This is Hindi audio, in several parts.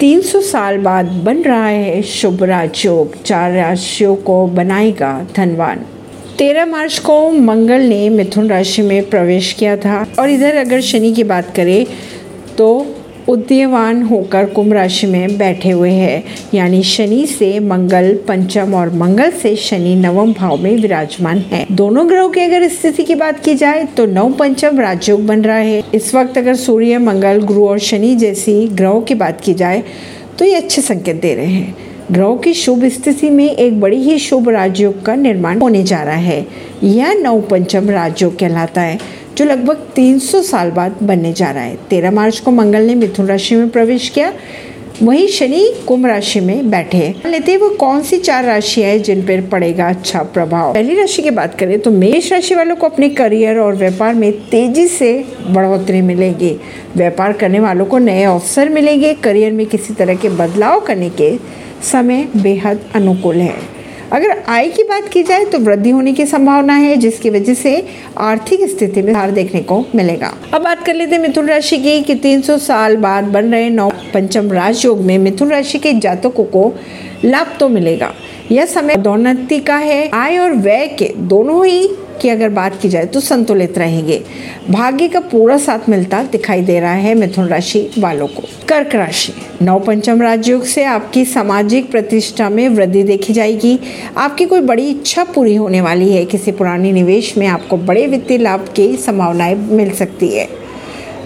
300 साल बाद बन रहा है शुभ राजयोग। चार राशियों को बनाएगा धनवान। तेरह मार्च को मंगल ने मिथुन राशि में प्रवेश किया था। और इधर अगर शनि की बात करें तो उदयवान होकर कुंभ राशि में बैठे हुए हैं। यानी शनि से मंगल, पंचम और मंगल से शनि नवम भाव में विराजमान है। दोनों ग्रहों की अगर स्थिति की बात की जाए तो नव, पंचम राजयोग बन रहा है। इस वक्त अगर सूर्य, मंगल गुरु और शनि जैसी ग्रहों की बात की जाए तो ये अच्छे संकेत दे रहे हैं। ग्रहों की शुभ स्थिति में एक बड़ी ही शुभ राजयोग का निर्माण होने जा रहा है। यह नव, पंचम राजयोग कहलाता है। जो लगभग 300 साल बाद बनने जा रहा है। तेरह मार्च को मंगल ने मिथुन राशि में प्रवेश किया। वहीं शनि कुंभ राशि में बैठे हैं। लेते हैं वो कौन सी चार राशियाँ हैं जिन पर पड़ेगा अच्छा प्रभाव। पहली राशि की बात करें तो मेष राशि वालों को अपने करियर और व्यापार में तेज़ी से बढ़ोतरी मिलेगी। व्यापार करने वालों को नए अवसर मिलेंगे। करियर में किसी तरह के बदलाव करने के समय बेहद अनुकूल है। अगर आय की बात की जाए तो वृद्धि होने की संभावना है, जिसकी वजह से आर्थिक स्थिति में सुधार देखने को मिलेगा। अब बात कर लेते हैं मिथुन राशि की कि 300 साल बाद बन रहे नौ पंचम राजयोग में मिथुन राशि के जातकों को लाभ तो मिलेगा। यह समय दोन्नति का है। आय और व्यय के दोनों ही की अगर बात की जाए तो संतुलित रहेंगे। भाग्य का पूरा साथ मिलता दिखाई दे रहा है मिथुन राशि वालों को। कर्क राशि नौ पंचम राजयोग से आपकी सामाजिक प्रतिष्ठा में वृद्धि देखी जाएगी। आपकी कोई बड़ी इच्छा पूरी होने वाली है। किसी पुरानी निवेश में आपको बड़े वित्तीय लाभ की संभावनाएँ मिल सकती है।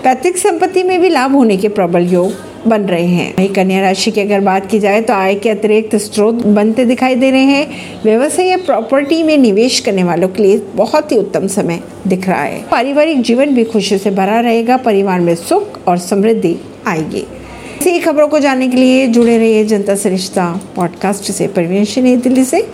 पैतृक संपत्ति में भी लाभ होने के प्रबल योग बन रहे हैं। वही कन्या राशि की अगर बात की जाए तो आय के अतिरिक्त स्रोत बनते दिखाई दे रहे हैं। व्यवसाय या प्रॉपर्टी में निवेश करने वालों के लिए बहुत ही उत्तम समय दिख रहा है। पारिवारिक जीवन भी खुशी से भरा रहेगा, परिवार में सुख और समृद्धि आएगी। इसी खबरों को जानने के लिए जुड़े रहिए जनता सरिश्ता पॉडकास्ट से। परवीन दिल्ली से।